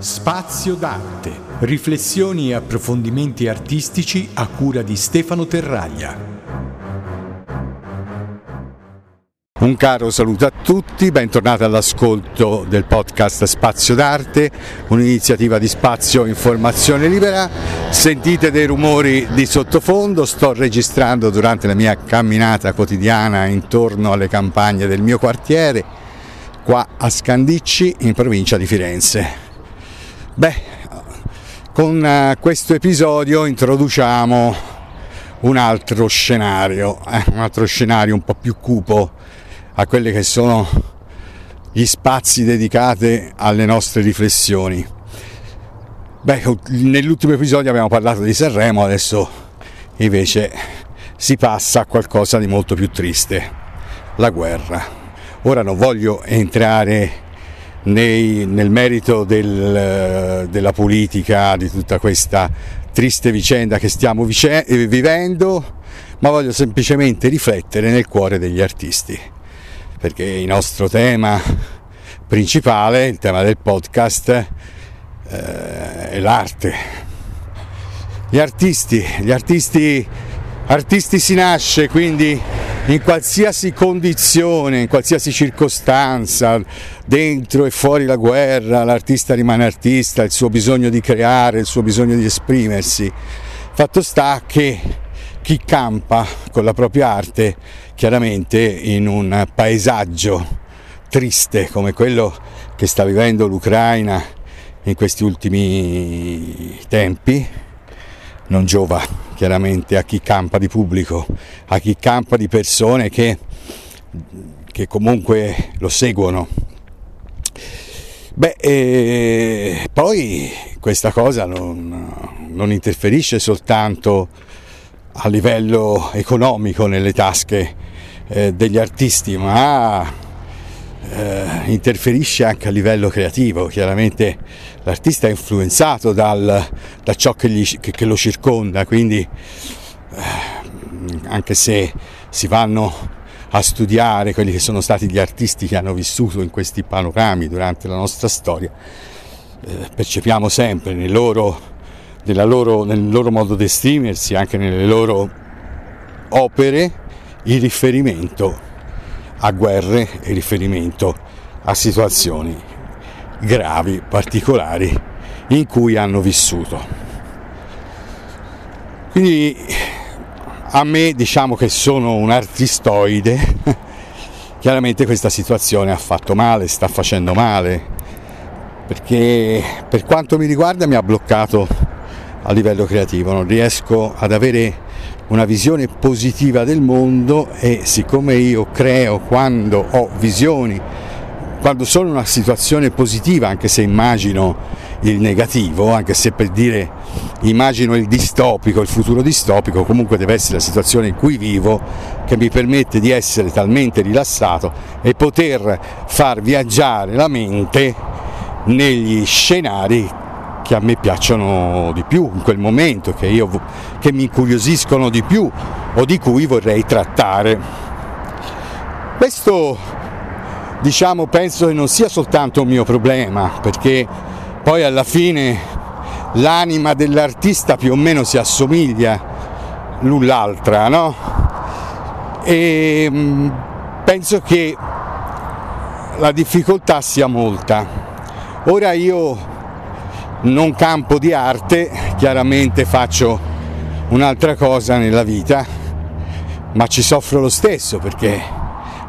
Spazio d'arte. Riflessioni e approfondimenti artistici a cura di Stefano Terraglia. Un caro saluto a tutti, bentornati all'ascolto del podcast Spazio d'Arte, un'iniziativa di spazio informazione libera. Sentite dei rumori di sottofondo, sto registrando durante la mia camminata quotidiana intorno alle campagne del mio quartiere, qua a Scandicci in provincia di Firenze. Beh, con eh, questo episodio introduciamo un altro scenario, eh, un altro scenario un po' più cupo a quelli che sono gli spazi dedicati alle nostre riflessioni. Beh, nell'ultimo episodio abbiamo parlato di Sanremo, adesso invece si passa a qualcosa di molto più triste, la guerra. Ora non voglio entrare nei, nel merito del, della politica, di tutta questa triste vicenda che stiamo vice- vivendo, ma voglio semplicemente riflettere nel cuore degli artisti perché il nostro tema principale, il tema del podcast, eh, è l'arte. Gli artisti, gli artisti, artisti si nasce quindi in qualsiasi condizione, in qualsiasi circostanza, dentro e fuori la guerra, l'artista rimane artista, il suo bisogno di creare, il suo bisogno di esprimersi. Fatto sta che chi campa con la propria arte chiaramente in un paesaggio triste come quello che sta vivendo l'Ucraina in questi ultimi tempi non giova chiaramente a chi campa di pubblico, a chi campa di persone che, che comunque lo seguono. Beh, e poi questa cosa non, non interferisce soltanto a livello economico nelle tasche eh, degli artisti, ma eh, interferisce anche a livello creativo. Chiaramente l'artista è influenzato dal, da ciò che, gli, che, che, lo circonda, quindi eh, anche se si vanno a studiare quelli che sono stati gli artisti che hanno vissuto in questi panorami durante la nostra storia, eh, percepiamo sempre nel loro loro, nel loro modo di esprimersi, anche nelle loro opere, il riferimento a guerre e riferimento a situazioni gravi, particolari in cui hanno vissuto. Quindi a me diciamo che sono un artistoide, chiaramente questa situazione ha fatto male, sta facendo male, perché per quanto mi riguarda mi ha bloccato a livello creativo, non riesco ad avere una visione positiva del mondo e siccome io creo quando ho visioni, quando sono in una situazione positiva, anche se immagino il negativo, anche se per dire immagino il distopico, il futuro distopico, comunque deve essere la situazione in cui vivo che mi permette di essere talmente rilassato e poter far viaggiare la mente negli scenari che a me piacciono di più in quel momento, che, io, che mi incuriosiscono di più o di cui vorrei trattare. Questo diciamo penso che non sia soltanto un mio problema, perché poi alla fine l'anima dell'artista più o meno si assomiglia l'un l'altra, no? E mm, penso che la difficoltà sia molta. Ora io non campo di arte, chiaramente faccio un'altra cosa nella vita, ma ci soffro lo stesso perché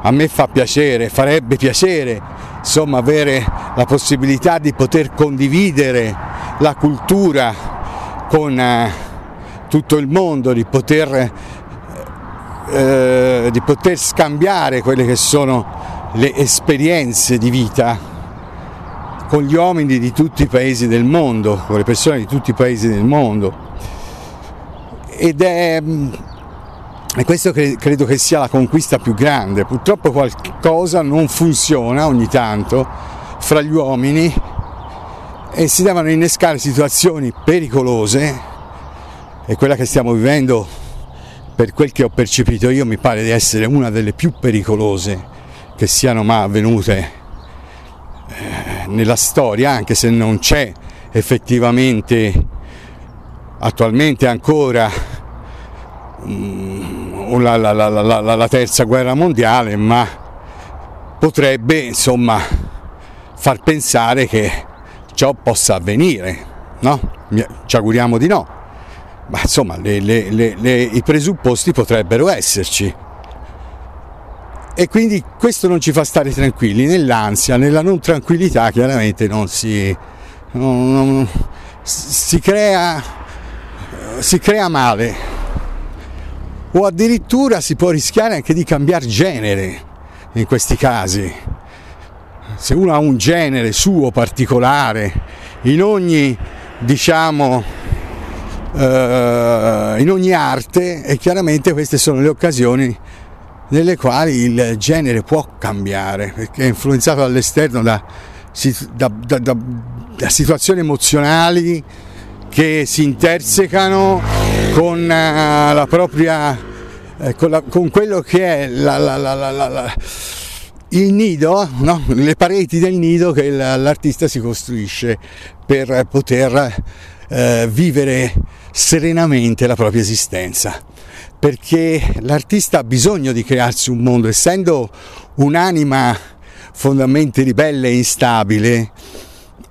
a me fa piacere, farebbe piacere, insomma, avere la possibilità di poter condividere la cultura con eh, tutto il mondo, di poter, eh, di poter scambiare quelle che sono le esperienze di vita con gli uomini di tutti i paesi del mondo, con le persone di tutti i paesi del mondo. Ed è, mm, e questo credo che sia la conquista più grande. Purtroppo qualcosa non funziona ogni tanto fra gli uomini e si devono innescare situazioni pericolose e quella che stiamo vivendo per quel che ho percepito io mi pare di essere una delle più pericolose che siano mai avvenute nella storia, anche se non c'è effettivamente attualmente ancora um, la, la, la, la, terza guerra mondiale, ma potrebbe insomma far pensare che ciò possa avvenire, no? Ci auguriamo di no, ma insomma le, le, le, i presupposti potrebbero esserci. E quindi questo non ci fa stare tranquilli, nell'ansia, nella non tranquillità chiaramente non si, non, non, si, crea, si crea male o addirittura si può rischiare anche di cambiare genere in questi casi. Se uno ha un genere suo particolare in ogni diciamo eh, in ogni arte e chiaramente queste sono le occasioni nelle quali il genere può cambiare perché è influenzato dall'esterno da, da, da, da situazioni emozionali che si intersecano con uh, la propria eh, con, la, con, quello che è la, la, il nido, no? le pareti del nido che l'artista si costruisce per poter eh, vivere serenamente la propria esistenza perché l'artista ha bisogno di crearsi un mondo, essendo un'anima fondamentalmente ribelle e instabile,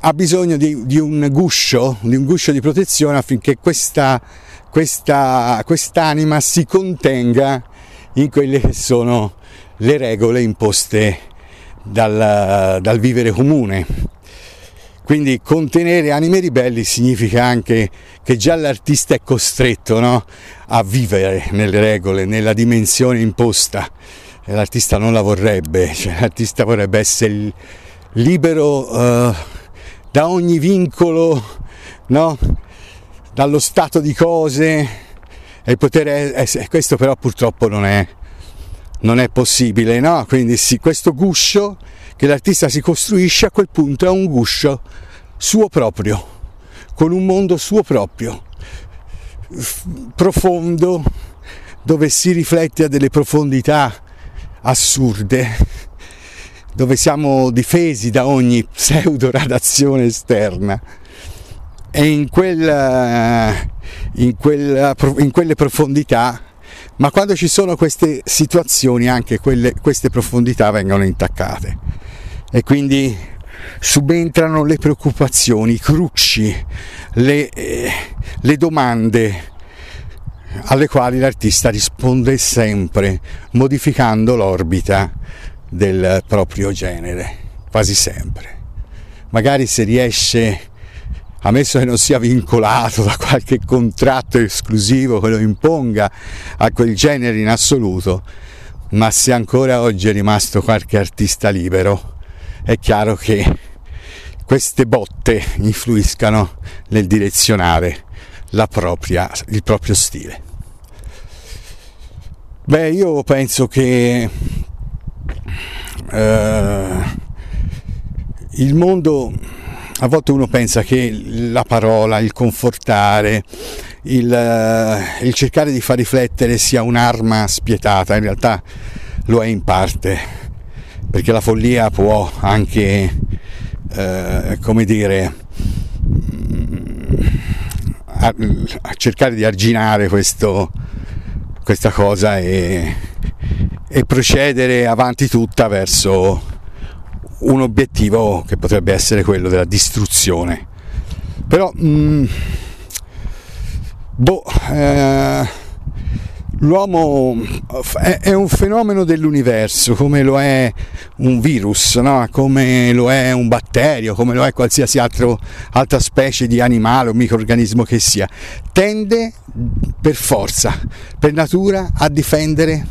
ha bisogno di, di, un guscio, di un guscio di protezione affinché questa, questa, quest'anima si contenga in quelle che sono le regole imposte dal, dal vivere comune. Quindi contenere anime ribelli significa anche che già l'artista è costretto no? a vivere nelle regole, nella dimensione imposta. E l'artista non la vorrebbe, cioè, l'artista vorrebbe essere libero uh, da ogni vincolo, no? dallo stato di cose e poter essere, questo però purtroppo non è, non è possibile, no? Quindi sì, questo guscio che l'artista si costruisce a quel punto è un guscio suo proprio, con un mondo suo proprio, profondo, dove si riflette a delle profondità assurde, dove siamo difesi da ogni pseudo radazione esterna. E in, quel, in, quel, in quelle profondità ma quando ci sono queste situazioni anche quelle, queste profondità vengono intaccate e quindi subentrano le preoccupazioni, i crucci, le, eh, le domande alle quali l'artista risponde sempre modificando l'orbita del proprio genere, quasi sempre. Magari se riesce, ammesso che non sia vincolato da qualche contratto esclusivo che lo imponga a quel genere in assoluto, ma se ancora oggi è rimasto qualche artista libero, è chiaro che queste botte influiscano nel direzionare propria, il proprio stile. Beh, io penso che eh, il mondo, a volte uno pensa che la parola, il confortare, il, eh, il cercare di far riflettere sia un'arma spietata, in realtà lo è in parte perché la follia può anche, eh, come dire, a, a cercare di arginare questo, questa cosa e, e, procedere avanti tutta verso un obiettivo che potrebbe essere quello della distruzione. Però, mh, mm, boh, eh, l'uomo è, un fenomeno dell'universo, come lo è un virus, no? come lo è un batterio, come lo è qualsiasi altro, altra specie di animale o microorganismo che sia. Tende per forza, per natura, a difendere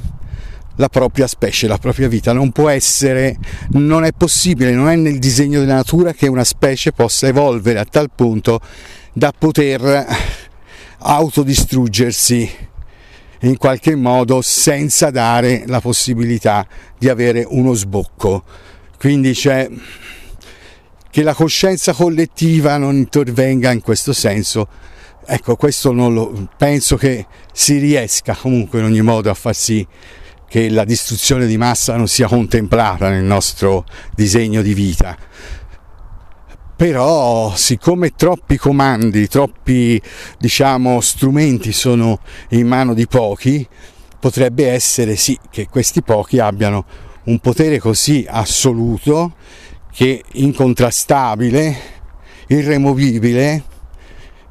la propria specie, la propria vita. Non può essere, non è possibile, non è nel disegno della natura che una specie possa evolvere a tal punto da poter autodistruggersi in qualche modo senza dare la possibilità di avere uno sbocco. Quindi c'è che la coscienza collettiva non intervenga in questo senso. Ecco, questo non lo penso che si riesca comunque in ogni modo a far sì che la distruzione di massa non sia contemplata nel nostro disegno di vita. Però siccome troppi comandi, troppi diciamo, strumenti sono in mano di pochi, potrebbe essere sì che questi pochi abbiano un potere così assoluto che incontrastabile, irremovibile,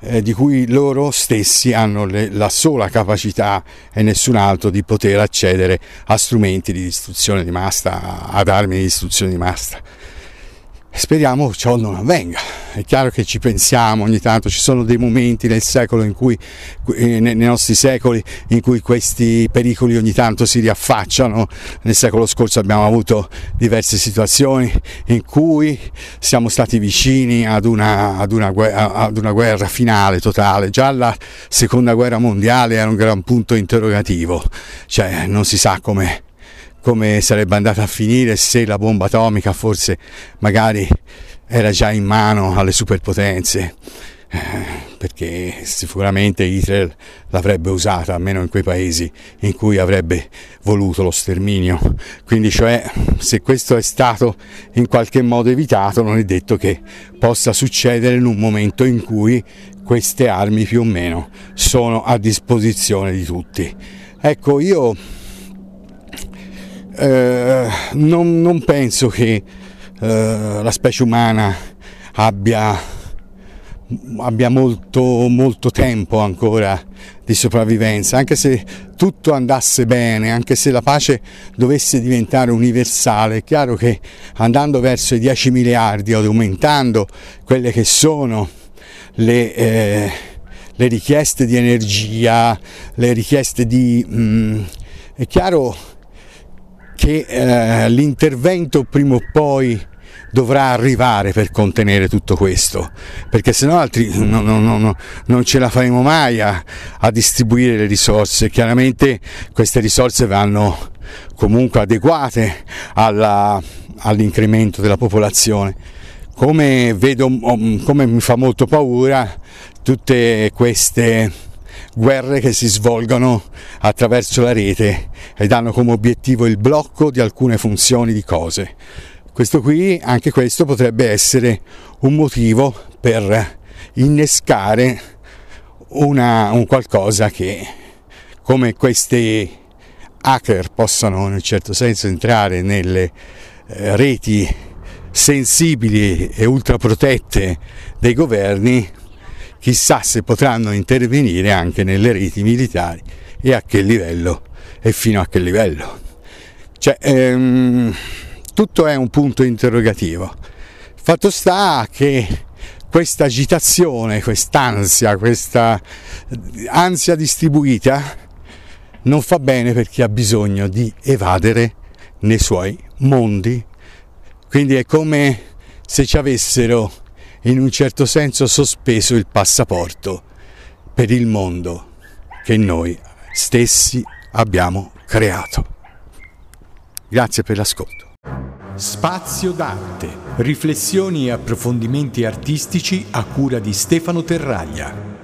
eh, di cui loro stessi hanno le, la sola capacità e nessun altro di poter accedere a strumenti di distruzione di massa, ad armi di distruzione di massa. Speriamo ciò non avvenga. È chiaro che ci pensiamo ogni tanto, ci sono dei momenti nel secolo in cui, eh, nei nostri secoli, in cui questi pericoli ogni tanto si riaffacciano. Nel secolo scorso abbiamo avuto diverse situazioni in cui siamo stati vicini ad una, ad una, ad una guerra finale, totale. Già la seconda guerra mondiale era un gran punto interrogativo, cioè non si sa come come sarebbe andata a finire se la bomba atomica forse magari era già in mano alle superpotenze, eh, perché sicuramente Hitler l'avrebbe usata, almeno in quei paesi in cui avrebbe voluto lo sterminio. Quindi cioè se questo è stato in qualche modo evitato non è detto che possa succedere in un momento in cui queste armi più o meno sono a disposizione di tutti. Ecco, io eh, non, non, penso che eh, la specie umana abbia, abbia molto, molto tempo ancora di sopravvivenza, anche se tutto andasse bene, anche se la pace dovesse diventare universale, è chiaro che andando verso i 10 miliardi aumentando quelle che sono le, eh, le richieste di energia, le richieste di... Mh, mm, è chiaro che eh, l'intervento prima o poi dovrà arrivare per contenere tutto questo, perché se no altri no, no, no, non ce la faremo mai a, a, distribuire le risorse. Chiaramente queste risorse vanno comunque adeguate alla, all'incremento della popolazione. Come vedo, come mi fa molto paura tutte queste guerre che si svolgono attraverso la rete ed hanno come obiettivo il blocco di alcune funzioni di cose. Questo qui, anche questo potrebbe essere un motivo per innescare una, un qualcosa che come questi hacker possano in un certo senso entrare nelle eh, reti sensibili e ultraprotette dei governi chissà se potranno intervenire anche nelle reti militari e a che livello e fino a che livello. Cioè, ehm, tutto è un punto interrogativo. Fatto sta che questa agitazione, quest'ansia, questa ansia distribuita non fa bene per chi ha bisogno di evadere nei suoi mondi. Quindi è come se ci avessero in un certo senso sospeso il passaporto per il mondo che noi stessi abbiamo creato. Grazie per l'ascolto. Spazio d'arte, riflessioni e approfondimenti artistici a cura di Stefano Terraglia.